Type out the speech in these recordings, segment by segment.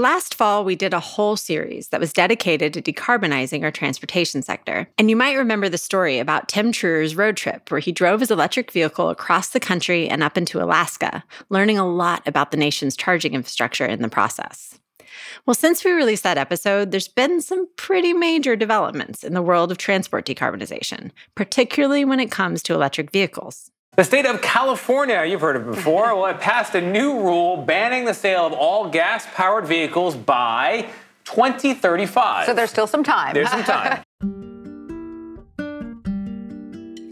Last fall, we did a whole series that was dedicated to decarbonizing our transportation sector. And you might remember the story about Tim Truer's road trip, where he drove his electric vehicle across the country and up into Alaska, learning a lot about the nation's charging infrastructure in the process. Well, since we released that episode, there's been some pretty major developments in the world of transport decarbonization, particularly when it comes to electric vehicles. The state of California, you've heard of it before, well, it passed a new rule banning the sale of all gas powered vehicles by 2035. So there's still some time. There's some time.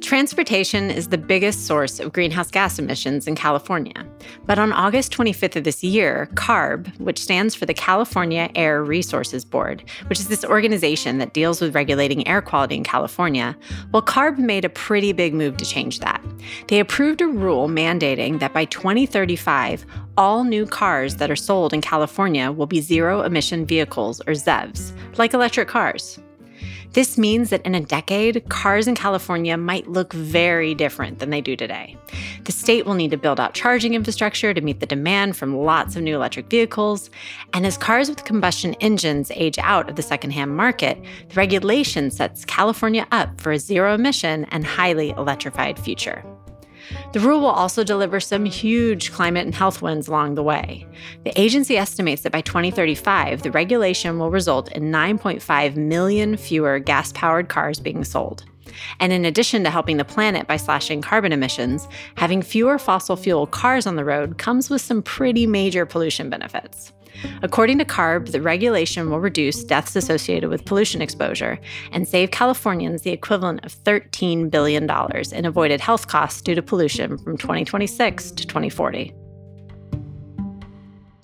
Transportation is the biggest source of greenhouse gas emissions in California. But on August 25th of this year, CARB, which stands for the California Air Resources Board, which is this organization that deals with regulating air quality in California, well, CARB made a pretty big move to change that. They approved a rule mandating that by 2035, all new cars that are sold in California will be zero emission vehicles or ZEVs, like electric cars. This means that in a decade, cars in California might look very different than they do today. The state will need to build out charging infrastructure to meet the demand from lots of new electric vehicles. And as cars with combustion engines age out of the secondhand market, the regulation sets California up for a zero emission and highly electrified future. The rule will also deliver some huge climate and health wins along the way. The agency estimates that by 2035, the regulation will result in 9.5 million fewer gas powered cars being sold. And in addition to helping the planet by slashing carbon emissions, having fewer fossil fuel cars on the road comes with some pretty major pollution benefits. According to CARB, the regulation will reduce deaths associated with pollution exposure and save Californians the equivalent of $13 billion in avoided health costs due to pollution from 2026 to 2040.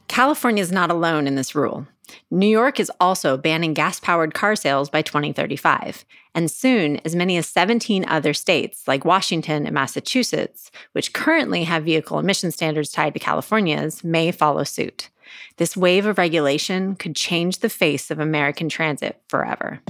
California is not alone in this rule. New York is also banning gas powered car sales by 2035. And soon, as many as 17 other states, like Washington and Massachusetts, which currently have vehicle emission standards tied to California's, may follow suit. This wave of regulation could change the face of American transit forever.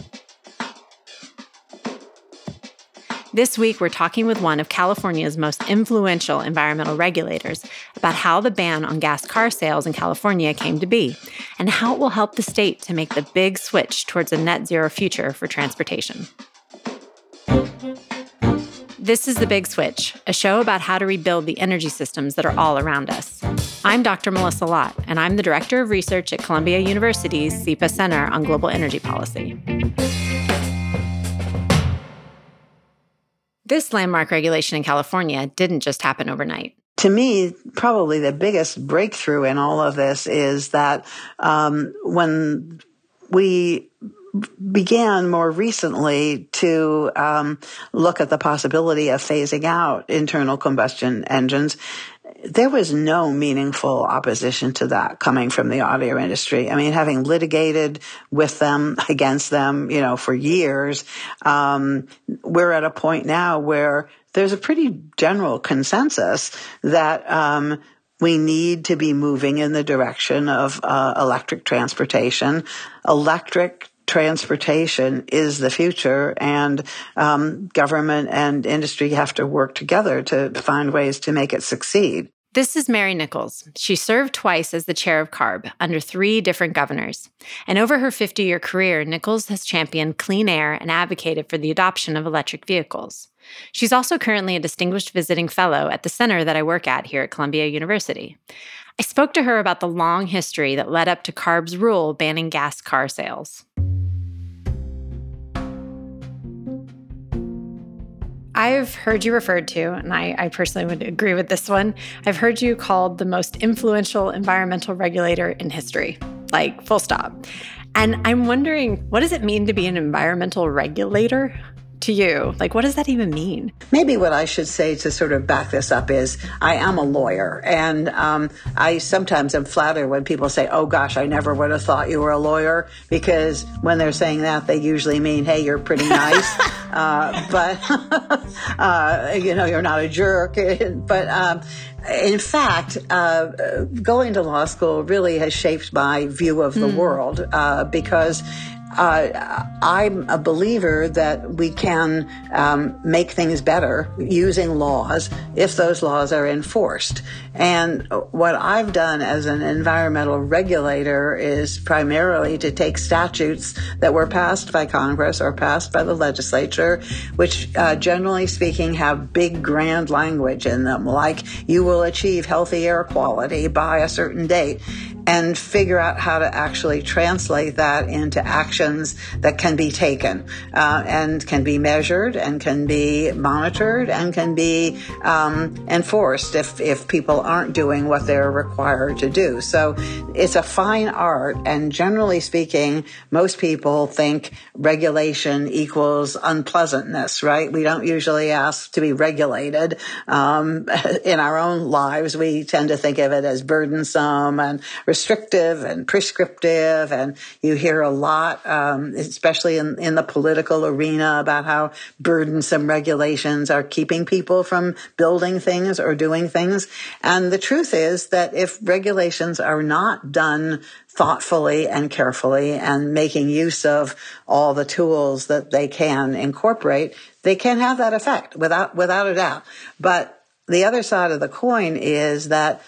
This week, we're talking with one of California's most influential environmental regulators about how the ban on gas car sales in California came to be and how it will help the state to make the big switch towards a net zero future for transportation. This is The Big Switch, a show about how to rebuild the energy systems that are all around us. I'm Dr. Melissa Lott, and I'm the Director of Research at Columbia University's SIPA Center on Global Energy Policy. This landmark regulation in California didn't just happen overnight. To me, probably the biggest breakthrough in all of this is that um, when we began more recently to um, look at the possibility of phasing out internal combustion engines there was no meaningful opposition to that coming from the auto industry. I mean, having litigated with them, against them, you know, for years, um, we're at a point now where there's a pretty general consensus that um, we need to be moving in the direction of uh, electric transportation. Electric transportation is the future, and um, government and industry have to work together to find ways to make it succeed. This is Mary Nichols. She served twice as the chair of CARB under three different governors. And over her 50 year career, Nichols has championed clean air and advocated for the adoption of electric vehicles. She's also currently a distinguished visiting fellow at the center that I work at here at Columbia University. I spoke to her about the long history that led up to CARB's rule banning gas car sales. I've heard you referred to, and I, I, personally would agree with this one. I've heard you called the most influential environmental regulator in history, like full stop. And I'm wondering, what does it mean to be an environmental regulator? To you? Like, what does that even mean? Maybe what I should say to sort of back this up is I am a lawyer. And um, I sometimes am flattered when people say, oh gosh, I never would have thought you were a lawyer. Because when they're saying that, they usually mean, hey, you're pretty nice. uh, but, uh, you know, you're not a jerk. but, um, in fact, uh, going to law school really has shaped my view of the mm. world uh, because uh, I'm a believer that we can um, make things better using laws if those laws are enforced. And what I've done as an environmental regulator is primarily to take statutes that were passed by Congress or passed by the legislature, which uh, generally speaking have big grand language in them, like you will achieve healthy air quality by a certain date and figure out how to actually translate that into actions that can be taken uh, and can be measured and can be monitored and can be um, enforced if, if people aren't doing what they're required to do. So it's a fine art. And generally speaking, most people think regulation equals unpleasantness, right? We don't usually ask to be regulated. Um, in our own lives, we tend to think of it as burdensome and restrictive and prescriptive. And you hear a lot, um, especially in, in the political arena, about how burdensome regulations are keeping people from building things or doing things. And the truth is that if regulations are not done thoughtfully and carefully and making use of all the tools that they can incorporate, they can have that effect without, without a doubt. But the other side of the coin is that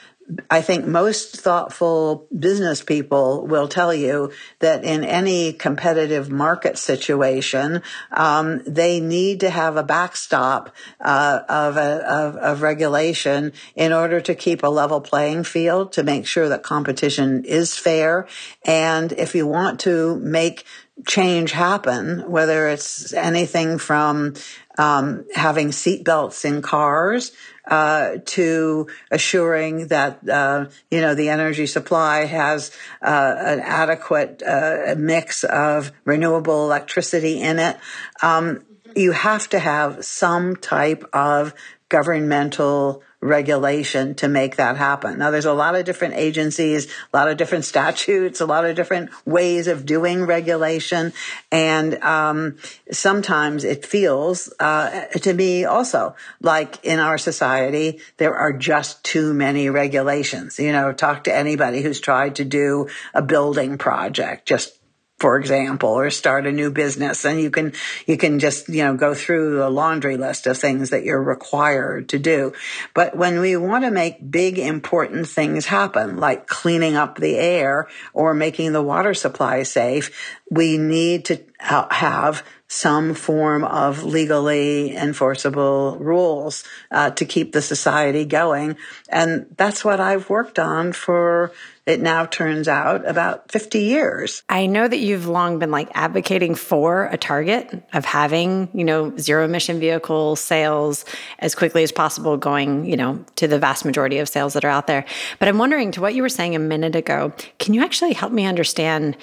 I think most thoughtful business people will tell you that in any competitive market situation, um, they need to have a backstop uh, of, a, of, of regulation in order to keep a level playing field to make sure that competition is fair. And if you want to make change happen, whether it's anything from um, having seatbelts in cars uh, to assuring that uh, you know the energy supply has uh, an adequate uh, mix of renewable electricity in it. Um, you have to have some type of governmental regulation to make that happen. Now, there's a lot of different agencies, a lot of different statutes, a lot of different ways of doing regulation, and um, sometimes it feels uh, to me also like in our society there are just too many regulations. You know, talk to anybody who's tried to do a building project, just for example, or start a new business. And you can, you can just, you know, go through the laundry list of things that you're required to do. But when we want to make big, important things happen, like cleaning up the air or making the water supply safe, we need to have some form of legally enforceable rules uh, to keep the society going. And that's what I've worked on for it now turns out about 50 years. I know that you've long been like advocating for a target of having, you know, zero emission vehicle sales as quickly as possible going, you know, to the vast majority of sales that are out there. But I'm wondering to what you were saying a minute ago, can you actually help me understand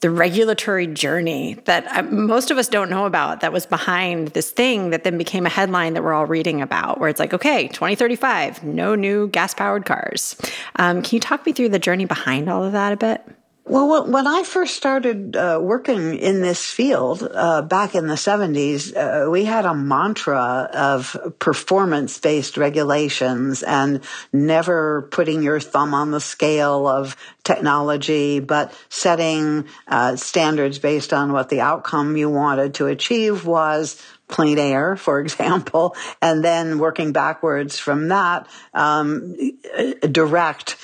the regulatory journey that uh, most of us don't know about that was behind this thing that then became a headline that we're all reading about, where it's like, okay, 2035, no new gas powered cars. Um, can you talk me through the journey behind all of that a bit? Well, when I first started uh, working in this field uh, back in the 70s, uh, we had a mantra of performance based regulations and never putting your thumb on the scale of technology, but setting uh, standards based on what the outcome you wanted to achieve was clean air, for example, and then working backwards from that, um, direct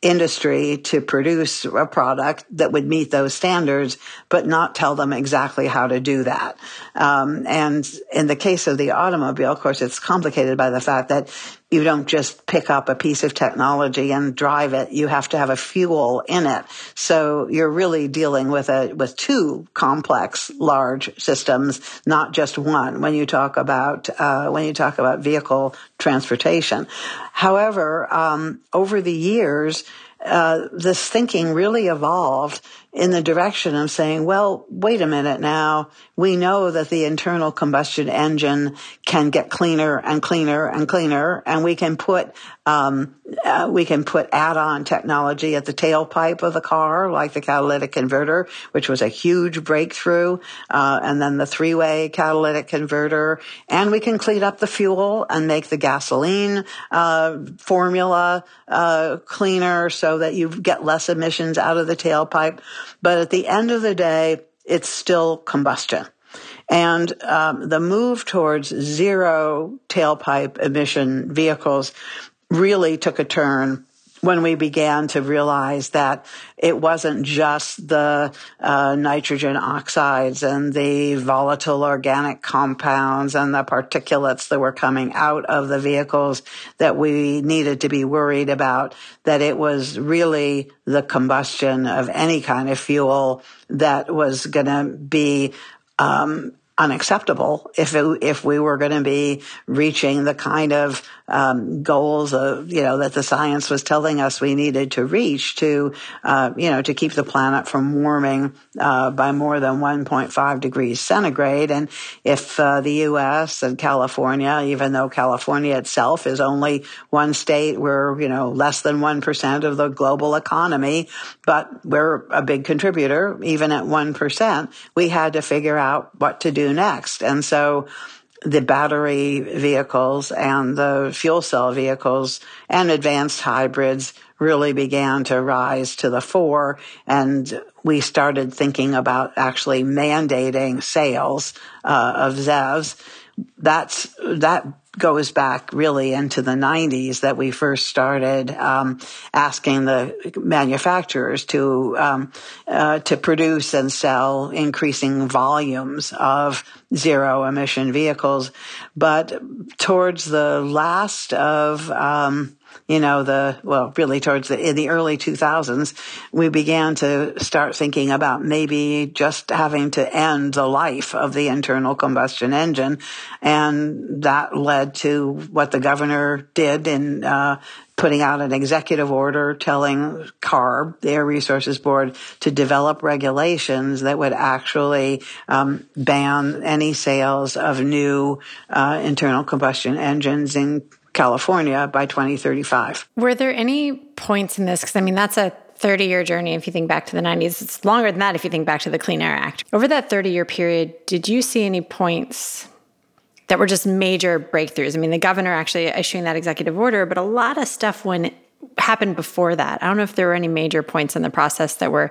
industry to produce a product that would meet those standards, but not tell them exactly how to do that. Um, and in the case of the automobile, of course, it's complicated by the fact that you don't just pick up a piece of technology and drive it. You have to have a fuel in it. So you're really dealing with a, with two complex, large systems, not just one when you talk about, uh, when you talk about vehicle transportation. However, um, over the years, uh, this thinking really evolved in the direction of saying, well, wait a minute now. We know that the internal combustion engine can get cleaner and cleaner and cleaner, and we can put um, uh, we can put add-on technology at the tailpipe of the car, like the catalytic converter, which was a huge breakthrough, uh, and then the three-way catalytic converter, and we can clean up the fuel and make the gasoline uh, formula uh, cleaner so that you get less emissions out of the tailpipe. But at the end of the day, it's still combustion. And um, the move towards zero tailpipe emission vehicles really took a turn when we began to realize that it wasn't just the uh, nitrogen oxides and the volatile organic compounds and the particulates that were coming out of the vehicles that we needed to be worried about, that it was really the combustion of any kind of fuel that was going to be um, unacceptable if it, if we were going to be reaching the kind of um, goals of you know that the science was telling us we needed to reach to uh, you know to keep the planet from warming uh, by more than 1.5 degrees centigrade. And if uh, the U.S. and California, even though California itself is only one state, we're you know less than one percent of the global economy, but we're a big contributor. Even at one percent, we had to figure out what to do next. And so the battery vehicles and the fuel cell vehicles and advanced hybrids really began to rise to the fore. And we started thinking about actually mandating sales uh, of ZEVs. That's, that goes back really into the 90s that we first started um, asking the manufacturers to um, uh, to produce and sell increasing volumes of zero emission vehicles. But towards the last of um, you know, the, well, really towards the, in the early 2000s, we began to start thinking about maybe just having to end the life of the internal combustion engine. And that led to what the governor did in, uh, putting out an executive order telling CARB, the Air Resources Board, to develop regulations that would actually um, ban any sales of new uh, internal combustion engines in California by 2035. Were there any points in this? Because I mean, that's a 30 year journey if you think back to the 90s. It's longer than that if you think back to the Clean Air Act. Over that 30 year period, did you see any points that were just major breakthroughs? I mean, the governor actually issuing that executive order, but a lot of stuff when happened before that. I don't know if there were any major points in the process that were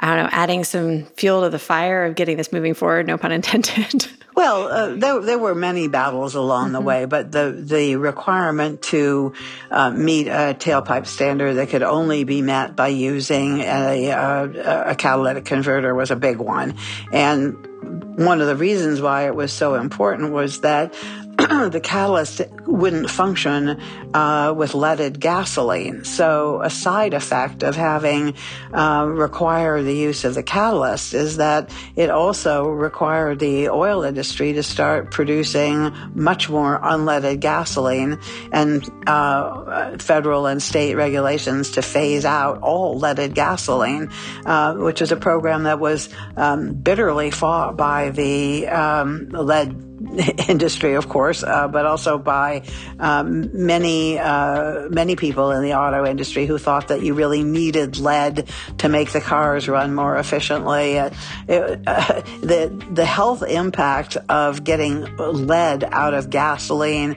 I don't know, adding some fuel to the fire of getting this moving forward, no pun intended. Well, uh, there, there were many battles along mm-hmm. the way, but the, the requirement to uh, meet a tailpipe standard that could only be met by using a, a, a catalytic converter was a big one. And one of the reasons why it was so important was that the catalyst wouldn't function uh, with leaded gasoline. So a side effect of having uh, require the use of the catalyst is that it also required the oil industry to start producing much more unleaded gasoline and uh, federal and state regulations to phase out all leaded gasoline, uh, which is a program that was um, bitterly fought by the um, lead industry, of course, uh, but also by um, many uh, many people in the auto industry who thought that you really needed lead to make the cars run more efficiently. Uh, it, uh, the the health impact of getting lead out of gasoline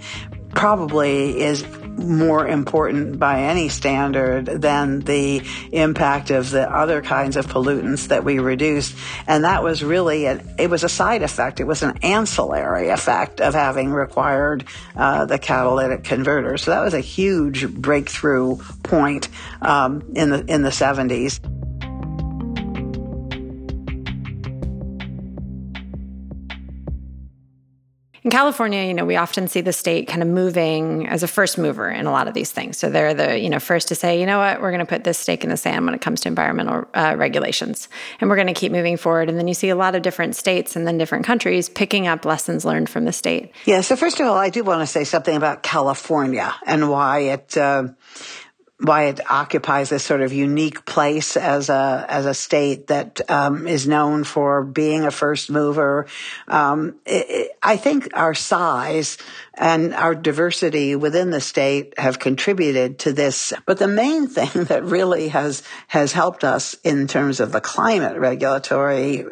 probably is more important by any standard than the impact of the other kinds of pollutants that we reduced. And that was really, an, it was a side effect. It was an ancillary effect of having required uh, the catalytic converter. So that was a huge breakthrough point um, in the in the 70s. In California, you know, we often see the state kind of moving as a first mover in a lot of these things. So they're the, you know, first to say, you know what, we're going to put this stake in the sand when it comes to environmental uh, regulations, and we're going to keep moving forward. And then you see a lot of different states and then different countries picking up lessons learned from the state. Yeah. So first of all, I do want to say something about California and why it. Uh, why it occupies this sort of unique place as a as a state that um, is known for being a first mover. Um, it, it, I think our size and our diversity within the state have contributed to this. But the main thing that really has has helped us in terms of the climate regulatory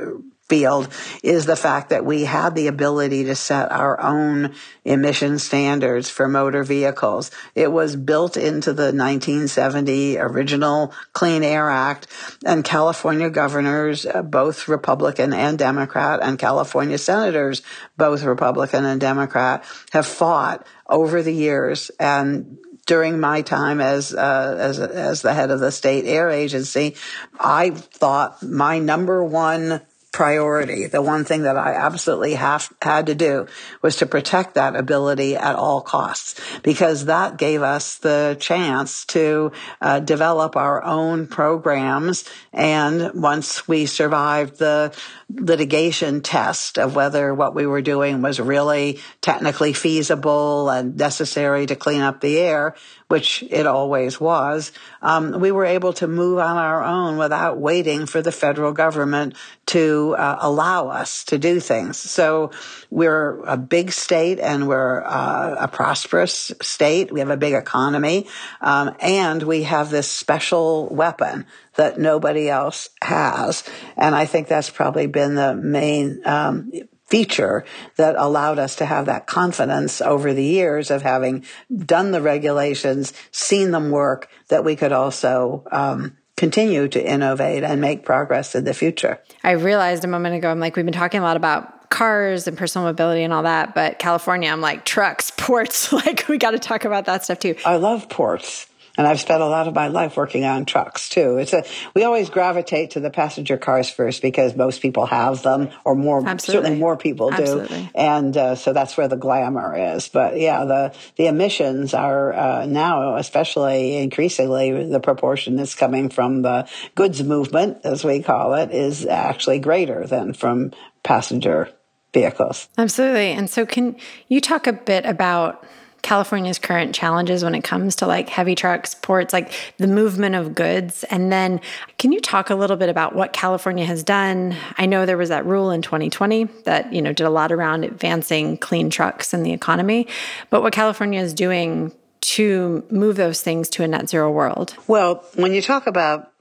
field is the fact that we had the ability to set our own emission standards for motor vehicles. It was built into the 1970 original Clean Air Act and California governors, uh, both Republican and Democrat, and California senators, both Republican and Democrat, have fought over the years and during my time as uh, as as the head of the state air agency, I thought my number one priority. The one thing that I absolutely have had to do was to protect that ability at all costs because that gave us the chance to uh, develop our own programs. And once we survived the litigation test of whether what we were doing was really technically feasible and necessary to clean up the air, which it always was, um, we were able to move on our own without waiting for the federal government to uh, allow us to do things. So we're a big state and we're uh, a prosperous state. We have a big economy, um, and we have this special weapon that nobody else has. And I think that's probably been the main um, feature that allowed us to have that confidence over the years of having done the regulations, seen them work, that we could also um, continue to innovate and make progress in the future. I realized a moment ago, I'm like, we've been talking a lot about cars and personal mobility and all that, but California, I'm like, trucks, ports, like, we got to talk about that stuff too. I love ports. And I've spent a lot of my life working on trucks too. It's a, we always gravitate to the passenger cars first because most people have them or more, Absolutely. certainly more people do. Absolutely. And uh, so that's where the glamour is. But yeah, the, the emissions are uh, now, especially increasingly, the proportion that's coming from the goods movement, as we call it, is actually greater than from passenger vehicles. Absolutely. And so can you talk a bit about California's current challenges when it comes to like heavy trucks, ports, like the movement of goods. And then can you talk a little bit about what California has done? I know there was that rule in 2020 that, you know, did a lot around advancing clean trucks in the economy, but what California is doing to move those things to a net zero world? Well, when you talk about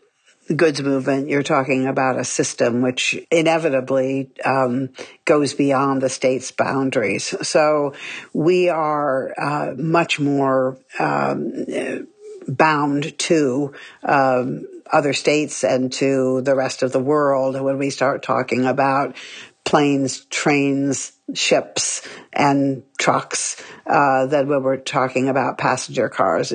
goods movement, you're talking about a system which inevitably um, goes beyond the state's boundaries. So we are uh, much more um, bound to um, other states and to the rest of the world when we start talking about planes, trains, ships, and trucks uh, than when we're talking about passenger cars.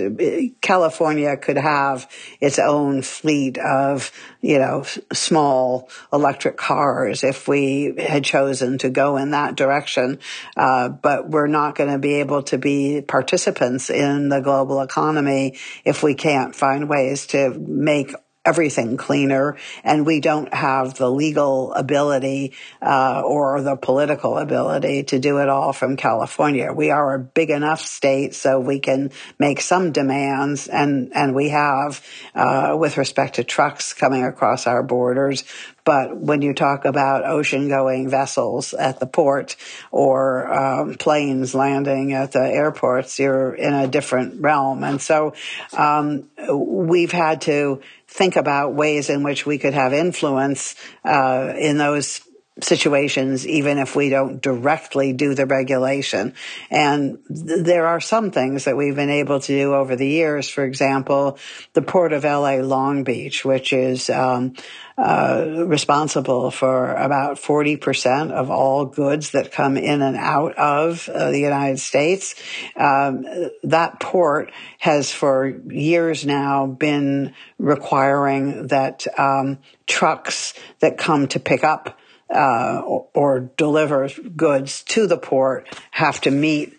California could have its own fleet of, you know, small electric cars if we had chosen to go in that direction. Uh, but we're not going to be able to be participants in the global economy if we can't find ways to make everything cleaner, and we don't have the legal ability uh, or the political ability to do it all from California. We are a big enough state so we can make some demands, and and we have uh, with respect to trucks coming across our borders. But when you talk about ocean going vessels at the port or um, planes landing at the airports, you're in a different realm. And so um, we've had to think about ways in which we could have influence uh, in those situations, even if we don't directly do the regulation. And th- there are some things that we've been able to do over the years. For example, the Port of LA Long Beach, which is um, uh, responsible for about 40% of all goods that come in and out of uh, the United States. Um, that port has for years now been requiring that um, trucks that come to pick up uh, or, or deliver goods to the port have to meet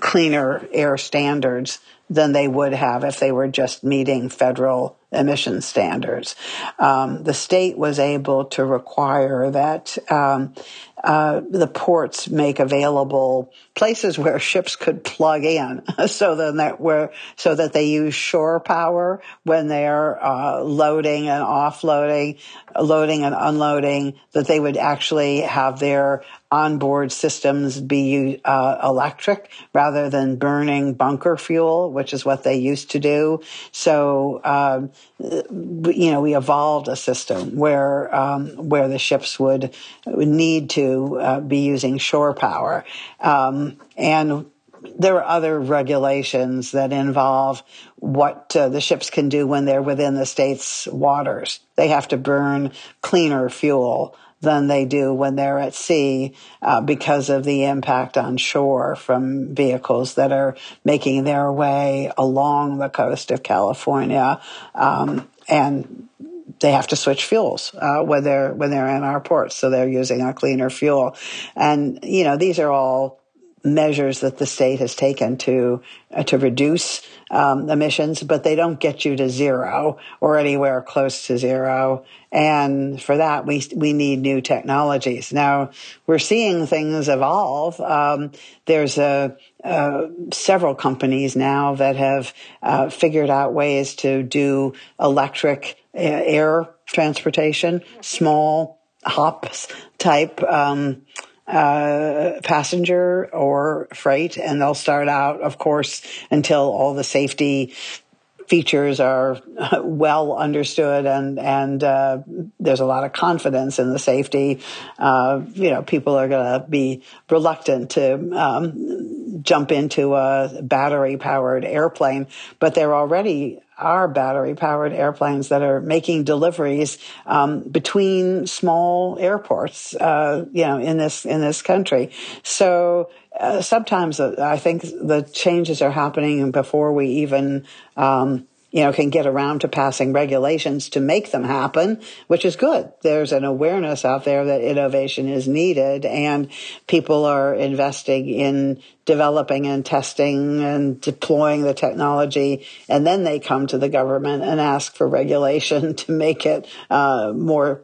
cleaner air standards than they would have if they were just meeting federal emission standards. Um, the state was able to require that um, uh, the ports make available places where ships could plug in, so then that where so that they use shore power when they're uh, loading and offloading, loading and unloading. That they would actually have their onboard systems be uh, electric rather than burning bunker fuel, which is what they used to do. So um, you know, we evolved a system where um, where the ships would, need to uh, be using shore power, um, and there are other regulations that involve what uh, the ships can do when they're within the state's waters. They have to burn cleaner fuel than they do when they're at sea uh, because of the impact on shore from vehicles that are making their way along the coast of California. Um, and they have to switch fuels uh, when they're when they're in our ports, so they're using a cleaner fuel. And you know, these are all measures that the state has taken to uh, to reduce um, emissions, but they don't get you to zero or anywhere close to zero. And for that, we we need new technologies. Now we're seeing things evolve. Um, there's a, uh, several companies now that have uh, figured out ways to do electric uh, air transportation, small hops type. Um, uh, passenger or freight, and they'll start out, of course, until all the safety features are well understood and and uh, there's a lot of confidence in the safety. Uh, you know, people are going to be reluctant to um, jump into a battery powered airplane, but they're already are battery powered airplanes that are making deliveries um, between small airports, uh, you know, in this in this country. So uh, sometimes uh, I think the changes are happening before we even. Um, you know, can get around to passing regulations to make them happen, which is good. There's an awareness out there that innovation is needed and people are investing in developing and testing and deploying the technology. And then they come to the government and ask for regulation to make it, uh, more,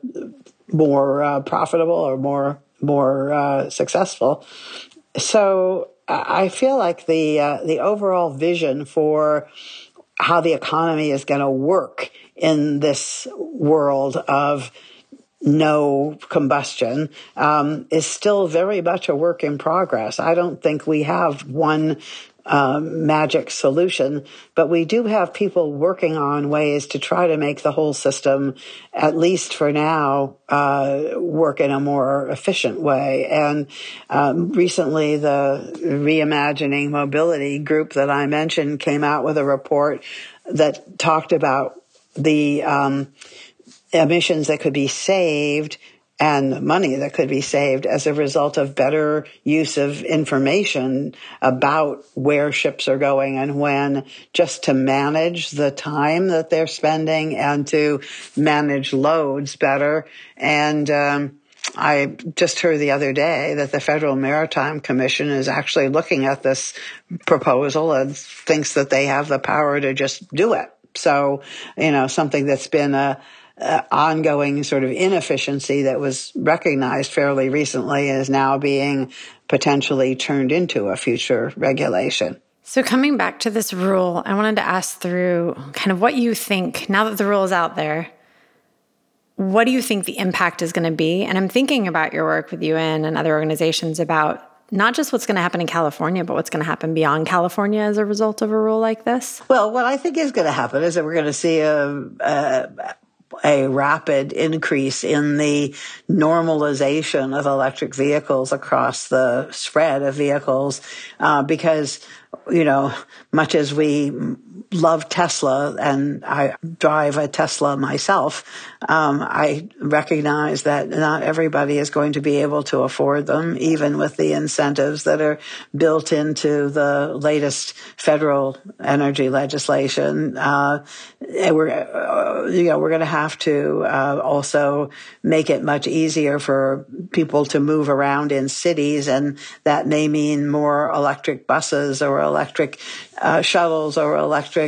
more, uh, profitable or more, more, uh, successful. So I feel like the, uh, the overall vision for, how the economy is going to work in this world of no combustion um, is still very much a work in progress. I don't think we have one um, magic solution, but we do have people working on ways to try to make the whole system, at least for now, uh, work in a more efficient way. And um, recently, the Reimagining Mobility group that I mentioned came out with a report that talked about the um, emissions that could be saved and money that could be saved as a result of better use of information about where ships are going and when, just to manage the time that they're spending and to manage loads better. And, um, I just heard the other day that the Federal Maritime Commission is actually looking at this proposal and thinks that they have the power to just do it. So, you know, something that's been a, uh, ongoing sort of inefficiency that was recognized fairly recently is now being potentially turned into a future regulation. So, coming back to this rule, I wanted to ask through kind of what you think now that the rule is out there. What do you think the impact is going to be? And I'm thinking about your work with UN and other organizations about not just what's going to happen in California, but what's going to happen beyond California as a result of a rule like this? Well, what I think is going to happen is that we're going to see a, a a rapid increase in the normalization of electric vehicles across the spread of vehicles uh, because you know much as we love Tesla and I drive a Tesla myself, um, I recognize that not everybody is going to be able to afford them, even with the incentives that are built into the latest federal energy legislation. Uh, we're, uh, you know, we're going to have to uh, also make it much easier for people to move around in cities, and that may mean more electric buses or electric uh, shuttles or electric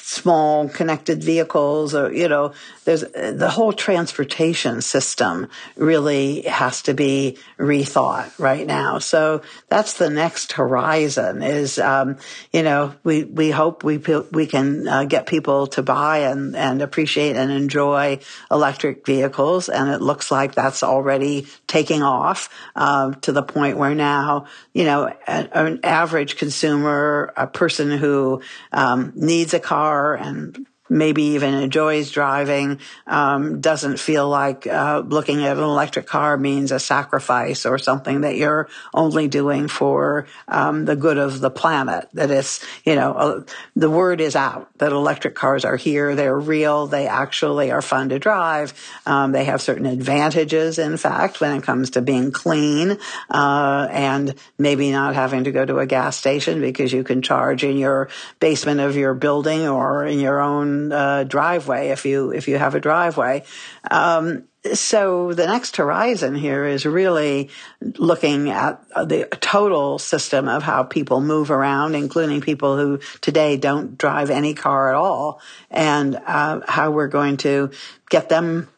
small connected vehicles or, you know, there's the whole transportation system really has to be rethought right now. So that's the next horizon is, um, you know, we, we hope we, we can uh, get people to buy and, and appreciate and enjoy electric vehicles. And it looks like that's already taking off, uh, to the point where now, you know, an, an average consumer, a person who, um, Um, needs a car and maybe even enjoys driving um, doesn't feel like uh, looking at an electric car means a sacrifice or something that you're only doing for um, the good of the planet. That is, you know, uh, the word is out that electric cars are here. They're real. They actually are fun to drive. Um, they have certain advantages, in fact, when it comes to being clean uh, and maybe not having to go to a gas station because you can charge in your basement of your building or in your own uh, driveway if you if you have a driveway. Um, so the next horizon here is really looking at the total system of how people move around, including people who today don't drive any car at all, and uh, how we're going to get them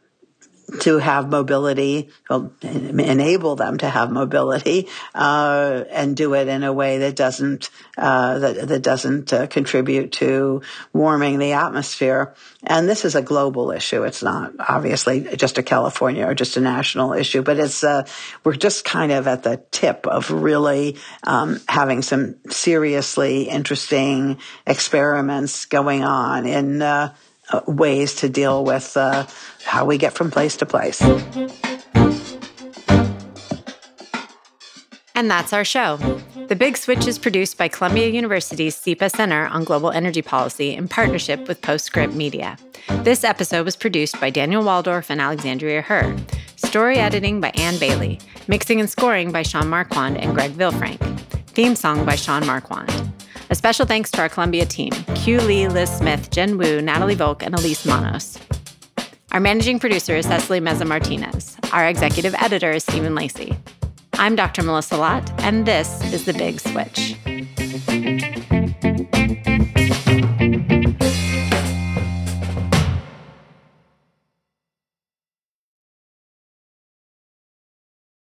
to have mobility, enable them to have mobility, uh, and do it in a way that doesn't uh, that that doesn't uh, contribute to warming the atmosphere. And this is a global issue. It's not obviously just a California or just a national issue, but it's uh, we're just kind of at the tip of really um, having some seriously interesting experiments going on in uh, ways to deal with uh, how we get from place to place. And that's our show. The Big Switch is produced by Columbia University's SIPA Center on Global Energy Policy in partnership with Postscript Media. This episode was produced by Daniel Woldorff and Alexandria Herr. Story editing by Anne Bailey. Mixing and scoring by Sean Marquand and Greg Vilfrank. Theme song by Sean Marquand. A special thanks to our Columbia team Kyu Lee, Liz Smith, Jen Wu, Natalie Volk, and Elise Manos. Our managing producer is Cecily Meza Martinez. Our executive editor is Stephen Lacey. I'm Dr. Melissa Lott, and this is The Big Switch.